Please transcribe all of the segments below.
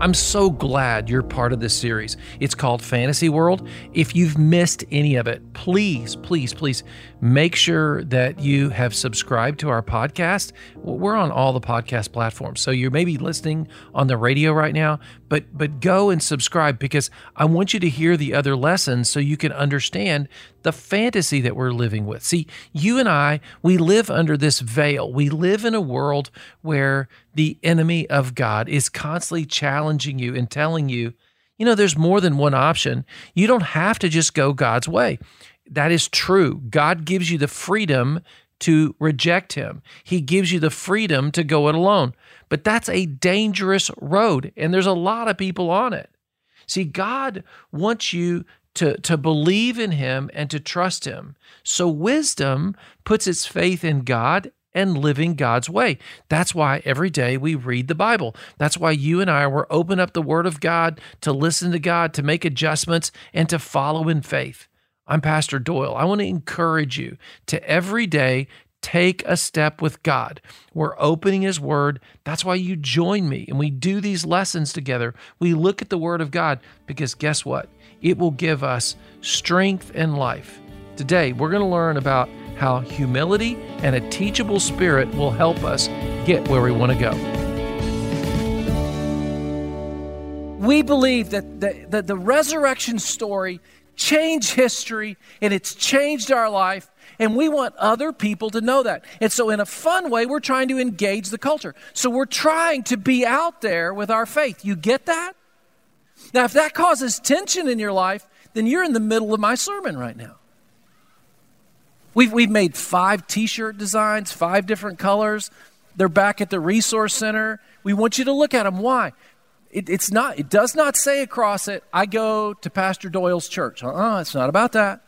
I'm so glad you're part of this series. It's called Fantasy World. If you've missed any of it, please, please, please make sure that you have subscribed to our podcast. We're on all the podcast platforms. So you may be listening on the radio right now, but but go and subscribe because I want you to hear the other lessons so you can understand the fantasy that we're living with. See, you and I, we live under this veil. We live in a world where the enemy of God is constantly challenging you and telling you, you know, there's more than one option. You don't have to just go God's way. That is true. God gives you the freedom to reject him. He gives you the freedom to go it alone. But that's a dangerous road, and there's a lot of people on it. See, God wants you to, to believe in him and to trust him. So wisdom puts its faith in God and living God's way. That's why every day we read the Bible. That's why you and I were open up the Word of God to listen to God, to make adjustments, and to follow in faith. I'm Pastor Doyle. I want to encourage you to every day take a step with God. We're opening His Word. That's why you join me and we do these lessons together. We look at the Word of God because guess what? It will give us strength and life. Today, we're going to learn about how humility and a teachable spirit will help us get where we want to go. We believe that the, that the resurrection story changed history and it's changed our life and we want other people to know that. And so, in a fun way, we're trying to engage the culture. So, we're trying to be out there with our faith. You get that? Now, if that causes tension in your life, then you're in the middle of my sermon right now. We've, we've made five t shirt designs, five different colors. They're back at the Resource Center. We want you to look at them. Why? It, it's not, it does not say across it, I go to Pastor Doyle's church. Uh uh-uh, it's not about that.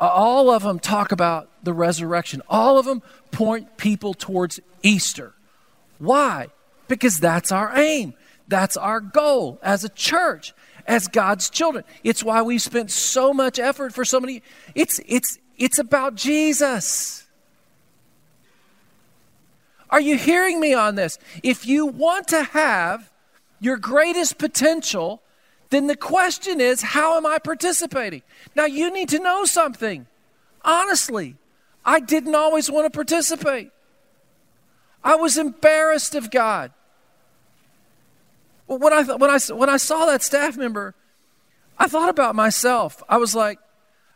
Uh, all of them talk about the resurrection. All of them point people towards Easter. Why? Because that's our aim. That's our goal as a church, as God's children. It's why we spent so much effort for so many. It's, it's, it's about Jesus. Are you hearing me on this? If you want to have your greatest potential, then the question is, how am I participating? Now, you need to know something. Honestly, I didn't always want to participate. I was embarrassed of God. When I, when, I, when I saw that staff member, I thought about myself. I was like,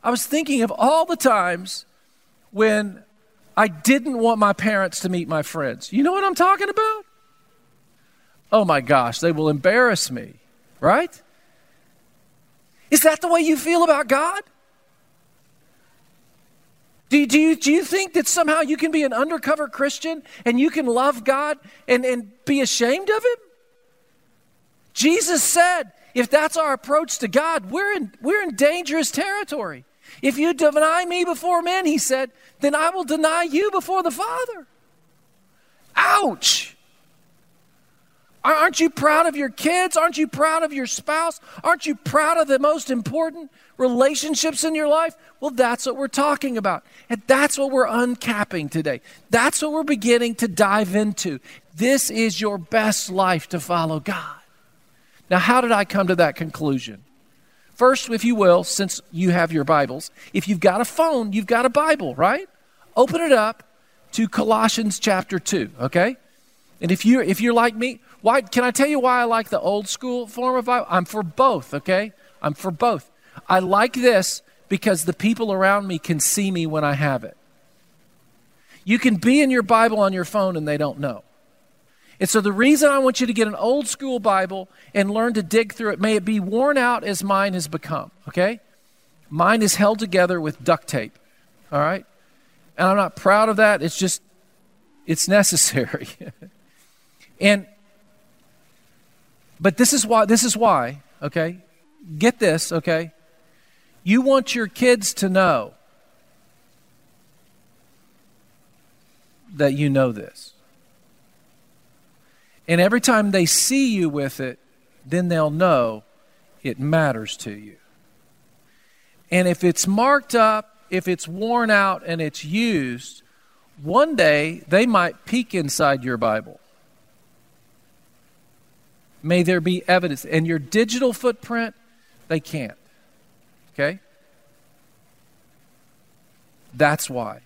I was thinking of all the times when I didn't want my parents to meet my friends. You know what I'm talking about? Oh my gosh, they will embarrass me, right? Is that the way you feel about God? Do you, do, you, do you think that somehow you can be an undercover Christian and you can love God and, and be ashamed of Him? Jesus said, if that's our approach to God, we're in, we're in dangerous territory. If you deny me before men, he said, then I will deny you before the Father. Ouch! Aren't you proud of your kids? Aren't you proud of your spouse? Aren't you proud of the most important relationships in your life? Well, that's what we're talking about. And that's what we're uncapping today. That's what we're beginning to dive into. This is your best life to follow God. Now, how did I come to that conclusion? First, if you will, since you have your Bibles, if you've got a phone, you've got a Bible, right? Open it up to Colossians chapter 2, okay? And if you're, if you're like me, why, can I tell you why I like the old school form of Bible? I'm for both, okay? I'm for both. I like this because the people around me can see me when I have it. You can be in your Bible on your phone and they don't know. And so, the reason I want you to get an old school Bible and learn to dig through it, may it be worn out as mine has become, okay? Mine is held together with duct tape, all right? And I'm not proud of that. It's just, it's necessary. And but this is why this is why, okay? Get this, okay? You want your kids to know that you know this. And every time they see you with it, then they'll know it matters to you. And if it's marked up, if it's worn out and it's used, one day they might peek inside your Bible. May there be evidence. And your digital footprint, they can't. Okay? That's why.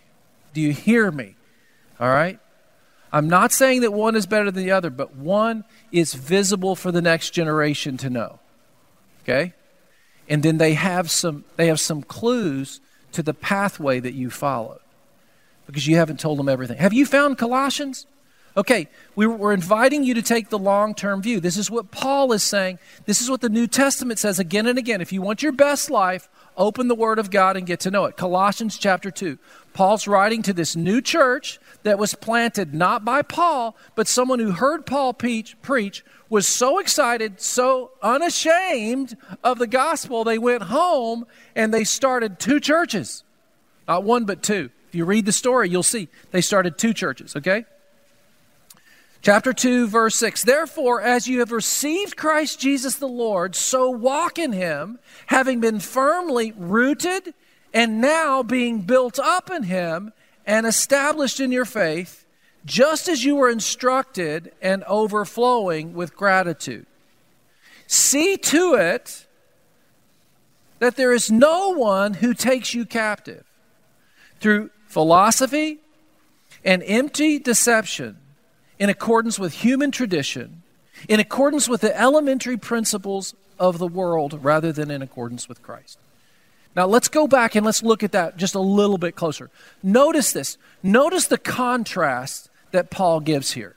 Do you hear me? All right? I'm not saying that one is better than the other, but one is visible for the next generation to know. Okay? And then they have some they have some clues to the pathway that you followed because you haven't told them everything. Have you found Colossians? Okay, we we're inviting you to take the long term view. This is what Paul is saying. This is what the New Testament says again and again. If you want your best life, open the Word of God and get to know it. Colossians chapter 2. Paul's writing to this new church that was planted not by Paul, but someone who heard Paul preach, preach was so excited, so unashamed of the gospel, they went home and they started two churches. Not one, but two. If you read the story, you'll see they started two churches, okay? Chapter 2, verse 6 Therefore, as you have received Christ Jesus the Lord, so walk in him, having been firmly rooted and now being built up in him and established in your faith, just as you were instructed and overflowing with gratitude. See to it that there is no one who takes you captive through philosophy and empty deception in accordance with human tradition, in accordance with the elementary principles of the world, rather than in accordance with Christ. Now, let's go back and let's look at that just a little bit closer. Notice this. Notice the contrast that Paul gives here.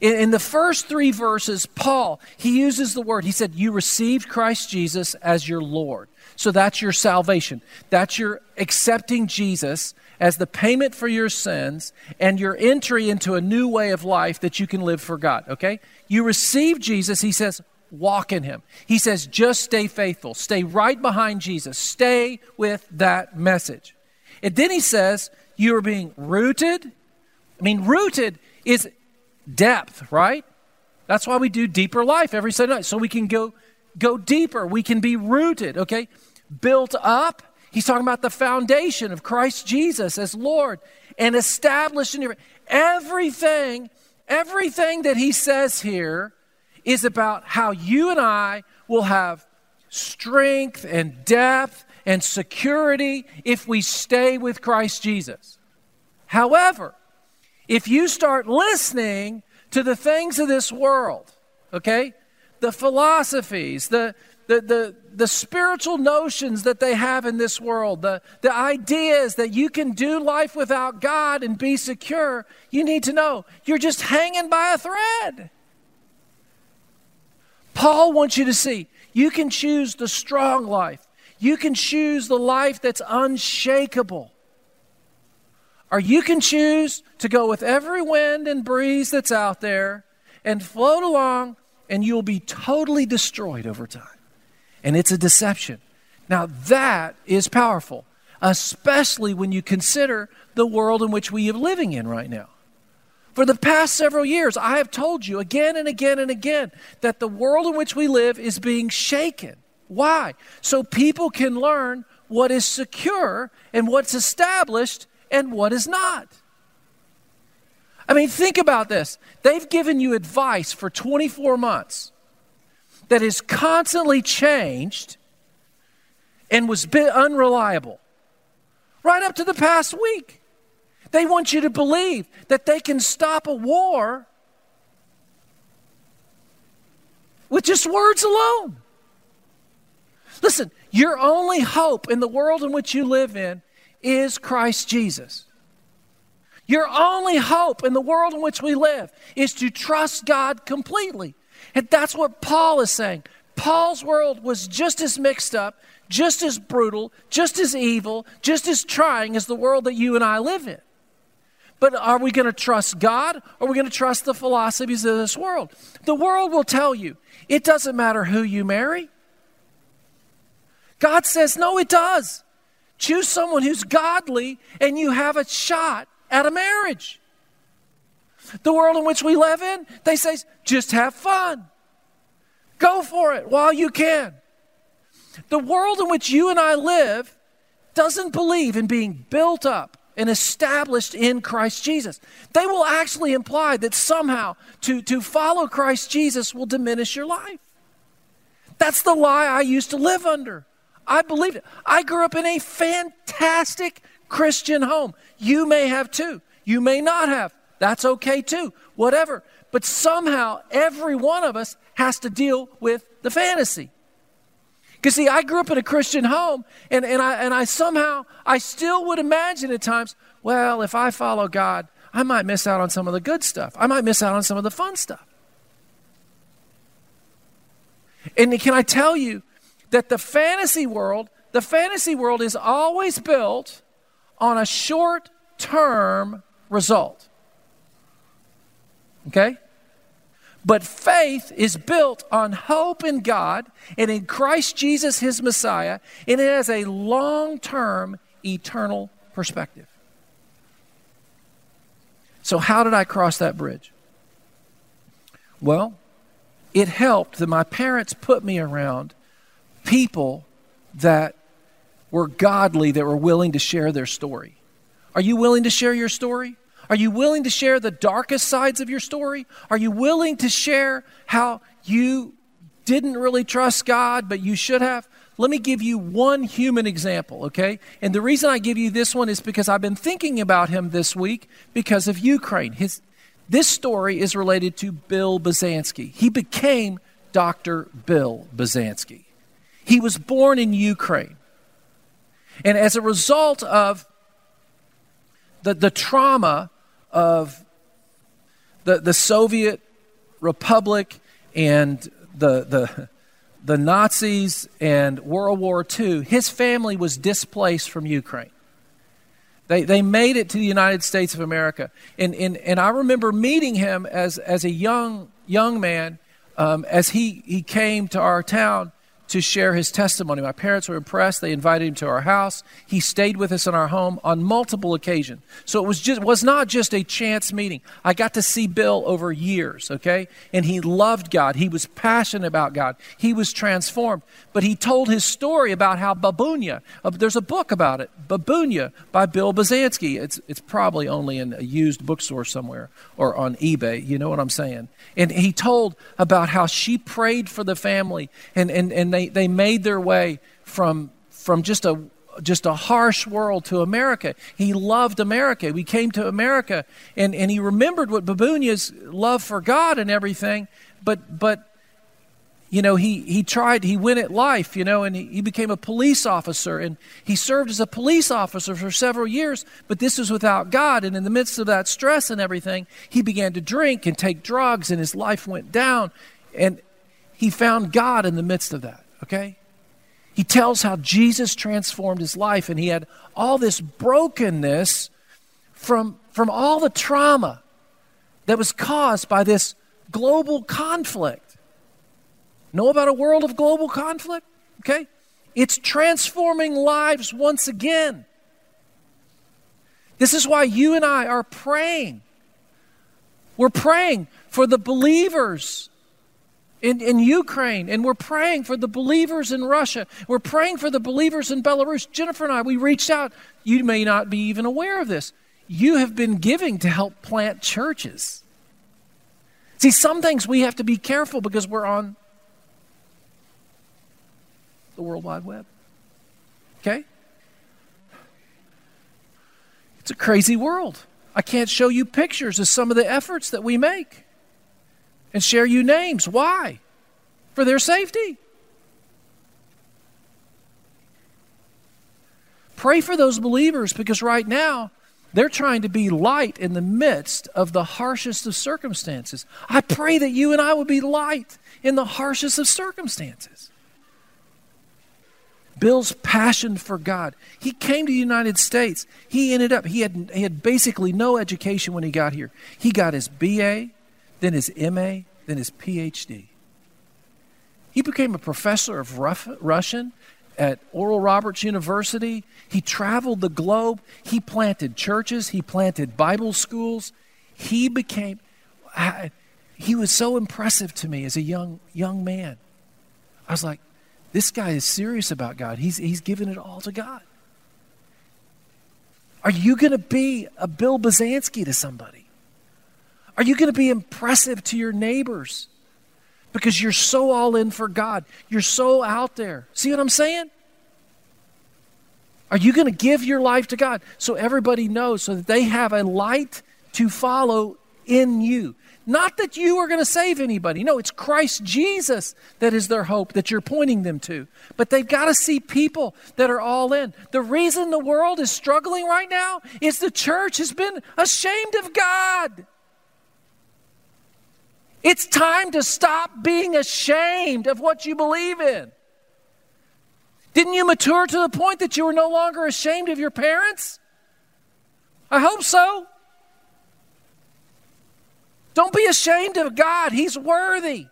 In, in, the first three verses, Paul, he uses the word, he said, You received Christ Jesus as your Lord. So that's your salvation. That's your accepting Jesus as the payment for your sins and your entry into a new way of life that you can live for God, okay? You receive Jesus, he says, walk in him. He says, just stay faithful, stay right behind Jesus, stay with that message. And then he says, you are being rooted. I mean, rooted is depth, right? That's why we do deeper life every Sunday night, so we can go go deeper. We can be rooted, okay? Built up He's talking about the foundation of Christ Jesus as Lord and established in your everything, everything that he says here is about how you and I will have strength and depth and security if we stay with Christ Jesus. However, if you start listening to the things of this world, okay, the philosophies, the, the, the, the spiritual notions that they have in this world, the, the ideas that you can do life without God and be secure, you need to know you're just hanging by a thread. Paul wants you to see you can choose the strong life, you can choose the life that's unshakable. Or you can choose to go with every wind and breeze that's out there and float along, and you'll be totally destroyed over time and it's a deception. Now, that is powerful, especially when you consider the world in which we are living in right now. For the past several years, I have told you again and again and again that the world in which we live is being shaken. Why? So people can learn what is secure and what's established and what is not. I mean, think about this. They've given you advice for 24 months that is constantly changed and was unreliable. Right up to the past week. They want you to believe that they can stop a war with just words alone. Listen, your only hope in the world in which you live in is Christ Jesus. Your only hope in the world in which we live is to trust God completely. And that's what Paul is saying. Paul's world was just as mixed up, just as brutal, just as evil, just as trying as the world that you and I live in. But are we going to trust God or are we going to trust the philosophies of this world? The world will tell you it doesn't matter who you marry. God says, no, it does. Choose someone who's godly and you have a shot at a marriage. The world in which we live in, they say, just have fun. Go for it while you can. The world in which you and I live doesn't believe in being built up and established in Christ Jesus. They will actually imply that somehow to, to follow Christ Jesus will diminish your life. That's the lie I used to live under. I believed it. I grew up in a fantastic Christian home. You may have too. You may not have. That's okay too. Whatever. But somehow every one of us has to deal with the fantasy. Because see, I grew up in a Christian home, and, and, I, and I somehow, I still would imagine at times, well, if I follow God, I might miss out on some of the good stuff. I might miss out on some of the fun stuff. And can I tell you that the fantasy world, the fantasy world is always built on a short term result. Okay? But faith is built on hope in God and in Christ Jesus, his Messiah, and it has a long term, eternal perspective. So, how did I cross that bridge? Well, it helped that my parents put me around people that were godly, that were willing to share their story. Are you willing to share your story? Are you willing to share the darkest sides of your story? Are you willing to share how you didn't really trust God, but you should have? Let me give you one human example, okay? And the reason I give you this one is because I've been thinking about him this week because of Ukraine. His, this story is related to Bill Buzansky. He became Dr. Bill Buzansky. He was born in Ukraine. And as a result of the, the trauma of the, the Soviet Republic and the, the, the Nazis and World War II, his family was displaced from Ukraine. They, they made it to the United States of America. And, and, and I remember meeting him as, as a young, young man um, as he, he came to our town to share his testimony. My parents were impressed. They invited him to our house. He stayed with us in our home on multiple occasions. So it was just was not just a chance meeting. I got to see Bill over years, okay? And he loved God. He was passionate about God. He was transformed. But he told his story about how Babunia, uh, there's a book about it, Babunia by Bill Buzansky. It's, it's probably only in a used bookstore somewhere or on eBay. You know what I'm saying? And he told about how she prayed for the family and, and, and they, they made their way from, from just a just a harsh world to America. He loved America. We came to America and, and he remembered what Babunia's love for God and everything, but but you know, he, he tried, he went at life, you know, and he, he became a police officer. And he served as a police officer for several years, but this was without God. And in the midst of that stress and everything, he began to drink and take drugs, and his life went down. And he found God in the midst of that, okay? He tells how Jesus transformed his life, and he had all this brokenness from, from all the trauma that was caused by this global conflict. Know about a world of global conflict? Okay? It's transforming lives once again. This is why you and I are praying. We're praying for the believers in, in Ukraine, and we're praying for the believers in Russia. We're praying for the believers in Belarus. Jennifer and I, we reached out. You may not be even aware of this. You have been giving to help plant churches. See, some things we have to be careful because we're on the World Wide Web. Okay? It's a crazy world. I can't show you pictures of some of the efforts that we make and share you names. Why? For their safety. Pray for those believers because right now they're trying to be light in the midst of the harshest of circumstances. I pray that you and I would be light in the harshest of circumstances. Bill's passion for God. He came to the United States. He ended up, he had, he had basically no education when he got here. He got his BA, then his MA, then his PhD. He became a professor of Russian at Oral Roberts University. He traveled the globe. He planted churches. He planted Bible schools. He became, he was so impressive to me as a young, young man. I was like, this guy is serious about God. He's, he's given it all to God. Are you going to be a Bill Bazansky to somebody? Are you going to be impressive to your neighbors? Because you're so all in for God. You're so out there. See what I'm saying? Are you going to give your life to God so everybody knows, so that they have a light to follow in you? Not that you are going to save anybody. No, it's Christ Jesus that is their hope that you're pointing them to. But they've got to see people that are all in. The reason the world is struggling right now is the church has been ashamed of God. It's time to stop being ashamed of what you believe in. Didn't you mature to the point that you were no longer ashamed of your parents? I hope so. Don't be ashamed of God, He's worthy.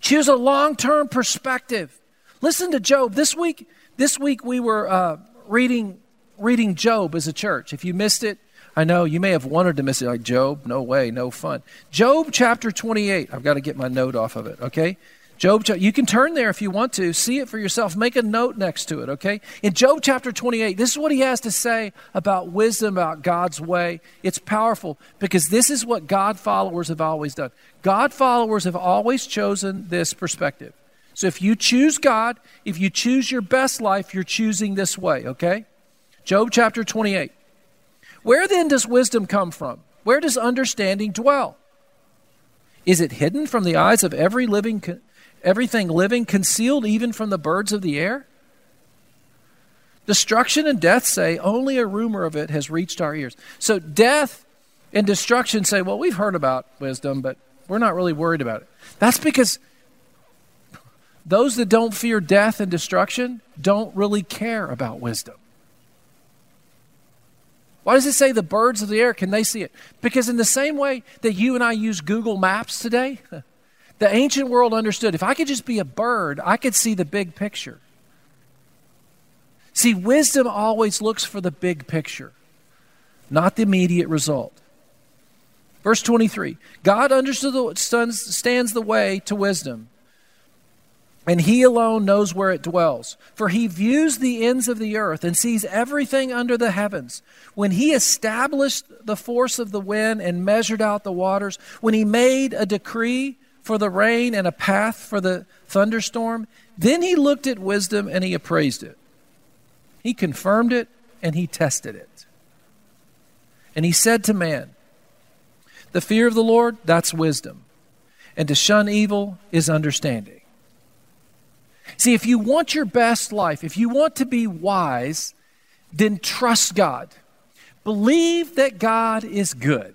Choose a long term perspective. Listen to Job. This week, this week we were uh, reading, reading Job as a church. If you missed it, I know you may have wanted to miss it, like Job. No way, no fun. Job chapter 28. I've got to get my note off of it, okay? Job, you can turn there if you want to, see it for yourself, make a note next to it, okay? In Job chapter 28, this is what he has to say about wisdom, about God's way. It's powerful because this is what God followers have always done. God followers have always chosen this perspective. So if you choose God, if you choose your best life, you're choosing this way, okay? Job chapter 28. Where then does wisdom come from? Where does understanding dwell? Is it hidden from the eyes of every living everything living, concealed even from the birds of the air? Destruction and death say only a rumor of it has reached our ears. So death and destruction say, well, we've heard about wisdom, but we're not really worried about it. That's because those that don't fear death and destruction don't really care about wisdom. Why does it say the birds of the air? Can they see it? Because, in the same way that you and I use Google Maps today, The ancient world understood if I could just be a bird, I could see the big picture. See, wisdom always looks for the big picture, not the immediate result. Verse 23 God understands the way to wisdom, and he alone knows where it dwells. For he views the ends of the earth and sees everything under the heavens. When he established the force of the wind and measured out the waters, when he made a decree, for the rain and a path for the thunderstorm. Then he looked at wisdom and he appraised it. He confirmed it and he tested it. And he said to man, The fear of the Lord, that's wisdom. And to shun evil is understanding. See, if you want your best life, if you want to be wise, then trust God. Believe that God is good.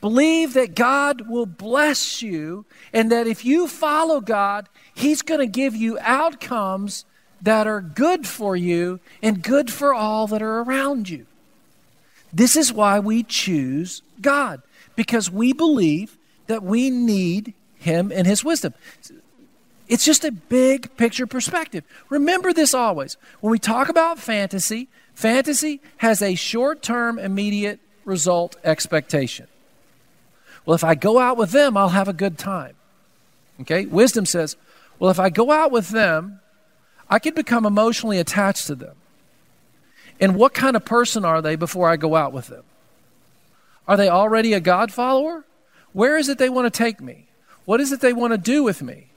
Believe that God will bless you and that if you follow God, He's going to give you outcomes that are good for you and good for all that are around you. This is why we choose God, because we believe that we need Him and His wisdom. It's just a big picture perspective. Remember this always. When we talk about fantasy, fantasy has a short term, immediate result expectation. Well, if I go out with them, I'll have a good time. Okay? Wisdom says, well, if I go out with them, I could become emotionally attached to them. And what kind of person are they before I go out with them? Are they already a God follower? Where is it they want to take me? What is it they want to do with me?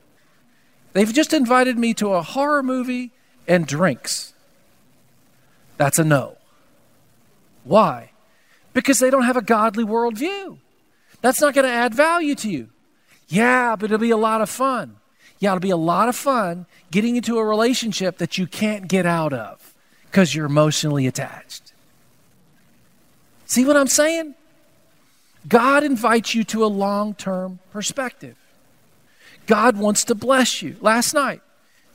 They've just invited me to a horror movie and drinks. That's a no. Why? Because they don't have a godly worldview. That's not going to add value to you. Yeah, but it'll be a lot of fun. Yeah, it'll be a lot of fun getting into a relationship that you can't get out of because you're emotionally attached. See what I'm saying? God invites you to a long term perspective. God wants to bless you. Last night,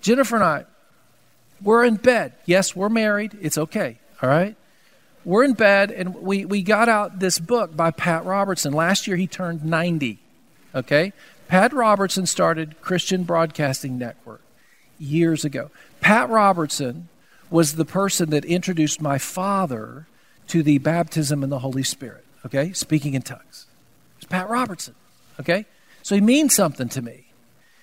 Jennifer and I, we're in bed. Yes, we're married. It's okay. All right? We're in bed, and we, we got out this book by Pat Robertson. Last year, he turned 90. Okay? Pat Robertson started Christian Broadcasting Network years ago. Pat Robertson was the person that introduced my father to the baptism in the Holy Spirit. Okay? Speaking in tongues. It's Pat Robertson. Okay? So he means something to me.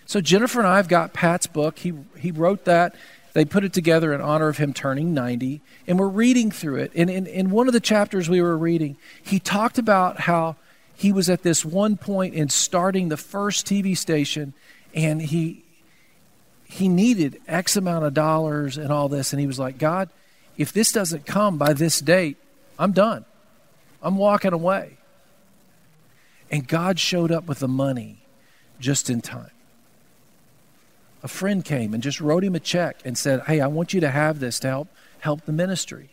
So Jennifer and I have got Pat's book. He, he wrote that. They put it together in honor of him turning 90. And we're reading through it. And in, in one of the chapters we were reading, he talked about how he was at this one point in starting the first TV station and he he needed X amount of dollars and all this. And he was like, God, if this doesn't come by this date, I'm done. I'm walking away. And God showed up with the money just in time. A friend came and just wrote him a check and said, Hey, I want you to have this to help help the ministry.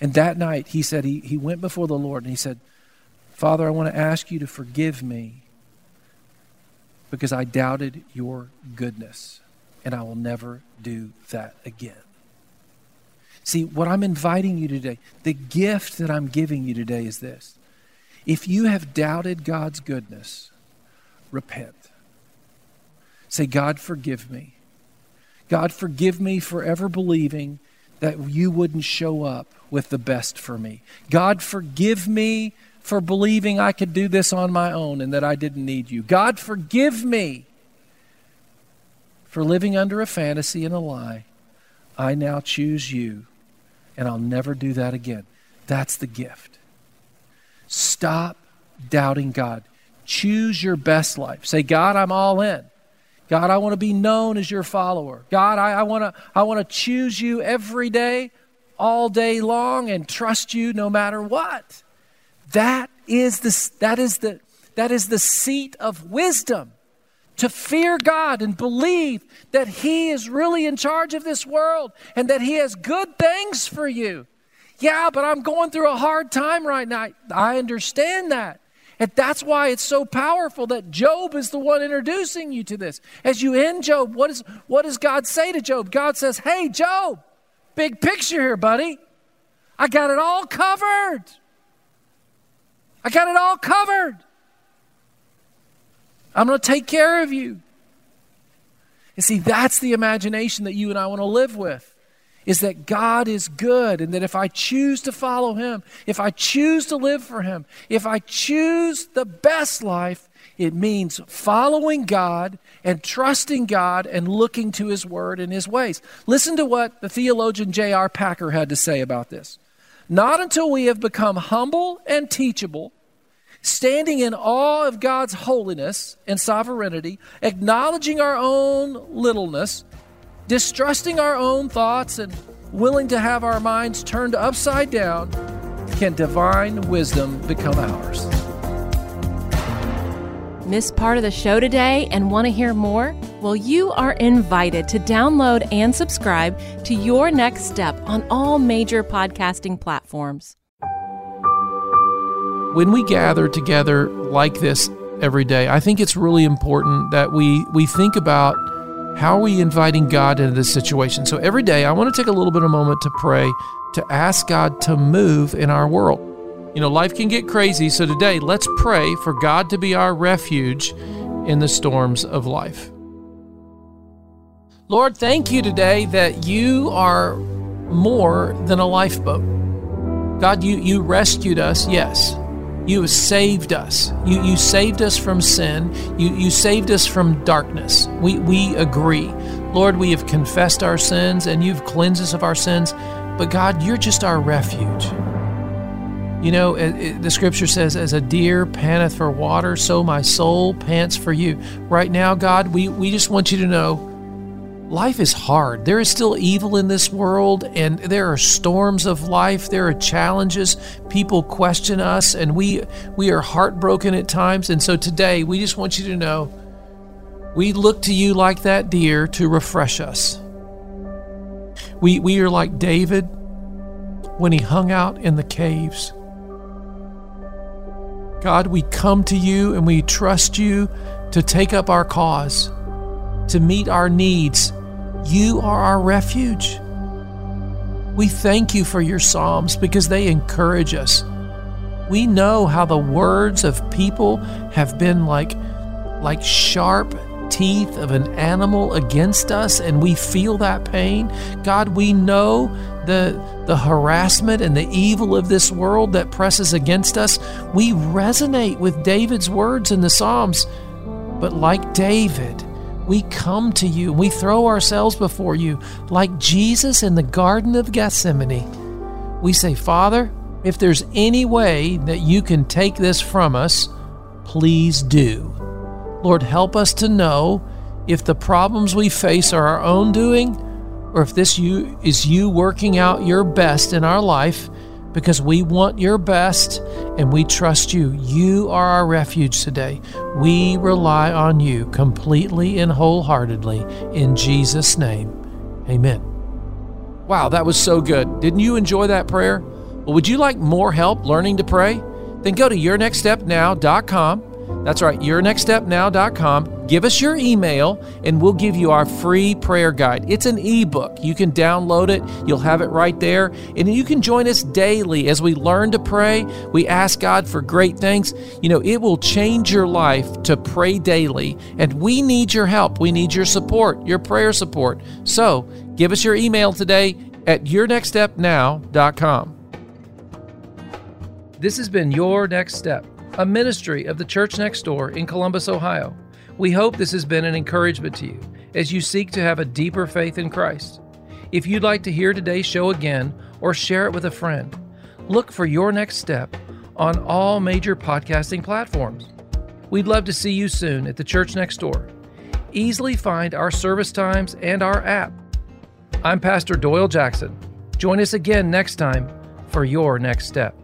And that night he said he, he went before the Lord and he said, Father, I want to ask you to forgive me because I doubted your goodness and I will never do that again. See, what I'm inviting you today, the gift that I'm giving you today is this. If you have doubted God's goodness, repent. Say, God, forgive me. God, forgive me for ever believing that you wouldn't show up with the best for me. God, forgive me for believing I could do this on my own and that I didn't need you. God, forgive me for living under a fantasy and a lie. I now choose you, and I'll never do that again. That's the gift. Stop doubting God. Choose your best life. Say, God, I'm all in. God, I want to be known as your follower. God, I, I want to I want to choose you every day, all day long, and trust you no matter what. That is the that is the that is the seat of wisdom to fear God and believe that He is really in charge of this world and that He has good things for you. Yeah, but I'm going through a hard time right now. I understand that. And that's why it's so powerful that Job is the one introducing you to this. As you end Job, what, is, what does God say to Job? God says, Hey, Job, big picture here, buddy. I got it all covered. I got it all covered. I'm going to take care of you. And see, that's the imagination that you and I want to live with. Is that God is good, and that if I choose to follow Him, if I choose to live for Him, if I choose the best life, it means following God and trusting God and looking to His Word and His ways. Listen to what the theologian J.I. Packer had to say about this. Not until we have become humble and teachable, standing in awe of God's holiness and sovereignty, acknowledging our own littleness, distrusting our own thoughts, and willing to have our minds turned upside down, can divine wisdom become ours. Miss part of the show today and want to hear more? Well, you are invited to download and subscribe to Your Next Step on all major podcasting platforms when we gather together like this every day, I think it's really important that we we think about how are we inviting God into this situation. So every day, I want to take a little bit of a moment to pray to ask God to move in our world. You know, life can get crazy, so today let's pray for God to be our refuge in the storms of life. Lord, thank you today that you are more than a lifeboat. God, you, you rescued us, yes. You have saved us. You, you saved us from sin. You, you saved us from darkness. We, we agree. Lord, we have confessed our sins and you've cleansed us of our sins. But God, you're just our refuge. You know, the scripture says, As a deer panteth for water, so my soul pants for you. Right now, God, we, we just want you to know life is hard. There is still evil in this world, and there are storms of life. There are challenges. People question us, and we we are heartbroken at times. And so today, we just want you to know we look to you like that deer to refresh us. We we are like David when he hung out in the caves. God, we come to you and we trust you to take up our cause, to meet our needs You are our refuge. We thank you for your Psalms because they encourage us. We know how the words of people have been like, like sharp teeth of an animal against us, and we feel that pain. God, we know the, the harassment and the evil of this world that presses against us. We resonate with David's words in the Psalms. But like David, we come to you, we throw ourselves before you, like Jesus in the Garden of Gethsemane. We say, Father, if there's any way that you can take this from us, please do. Lord, help us to know if the problems we face are our own doing or if this you is you working out your best in our life because we want your best and we trust you. You are our refuge today. We rely on you completely and wholeheartedly in Jesus name. Amen. Wow, that was so good. Didn't you enjoy that prayer? Well, would you like more help learning to pray? Then go to yournextstepnow.com that's right, yournextstepnow.com. Give us your email and we'll give you our free prayer guide. It's an ebook. You can download it, you'll have it right there. And you can join us daily as we learn to pray. We ask God for great things. You know, it will change your life to pray daily. And we need your help. We need your support, your prayer support. So give us your email today at yournextstepnow.com. This has been Your Next Step a ministry of the Church Next Door in Columbus, Ohio. We hope this has been an encouragement to you as you seek to have a deeper faith in Christ. If you'd like to hear today's show again or share it with a friend, look for your next step on all major podcasting platforms. We'd love to see you soon at the Church Next Door. Easily find our service times and our app. I'm Pastor Doyle Jackson. Join us again next time for your next step.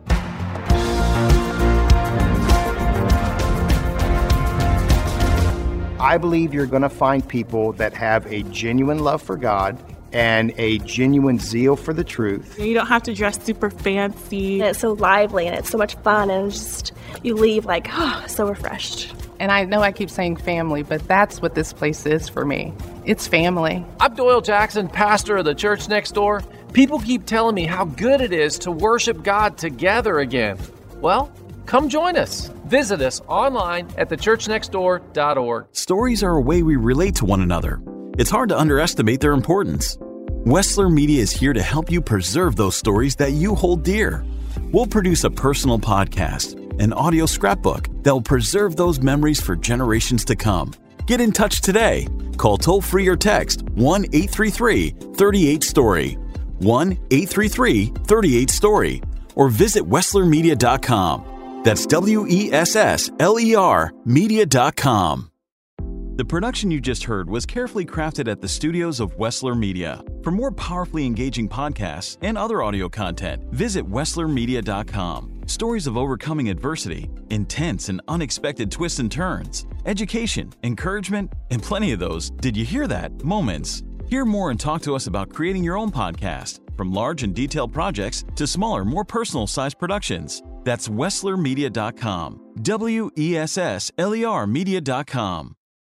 I believe you're going to find people that have a genuine love for God and a genuine zeal for the truth. You don't have to dress super fancy. And it's so lively and it's so much fun and just you leave like, oh, so refreshed. And I know I keep saying family, but that's what this place is for me. It's family. I'm Doyle Jackson, pastor of the church next door. People keep telling me how good it is to worship God together again. Well, come join us. Visit us online at thechurchnextdoor.org. Stories are a way we relate to one another. It's hard to underestimate their importance. Wessler Media is here to help you preserve those stories that you hold dear. We'll produce a personal podcast, an audio scrapbook that will preserve those memories for generations to come. Get in touch today. Call toll free or text 1 833 38 Story, 1 833 38 Story, or visit WesslerMedia.com. That's W E S S L E R Media.com. The production you just heard was carefully crafted at the studios of Wessler Media. For more powerfully engaging podcasts and other audio content, visit WesslerMedia.com. Stories of overcoming adversity, intense and unexpected twists and turns, education, encouragement, and plenty of those, did you hear that? Moments. Hear more and talk to us about creating your own podcast, from large and detailed projects to smaller, more personal sized productions. That's WesslerMedia.com. W E S S L E R Media.com.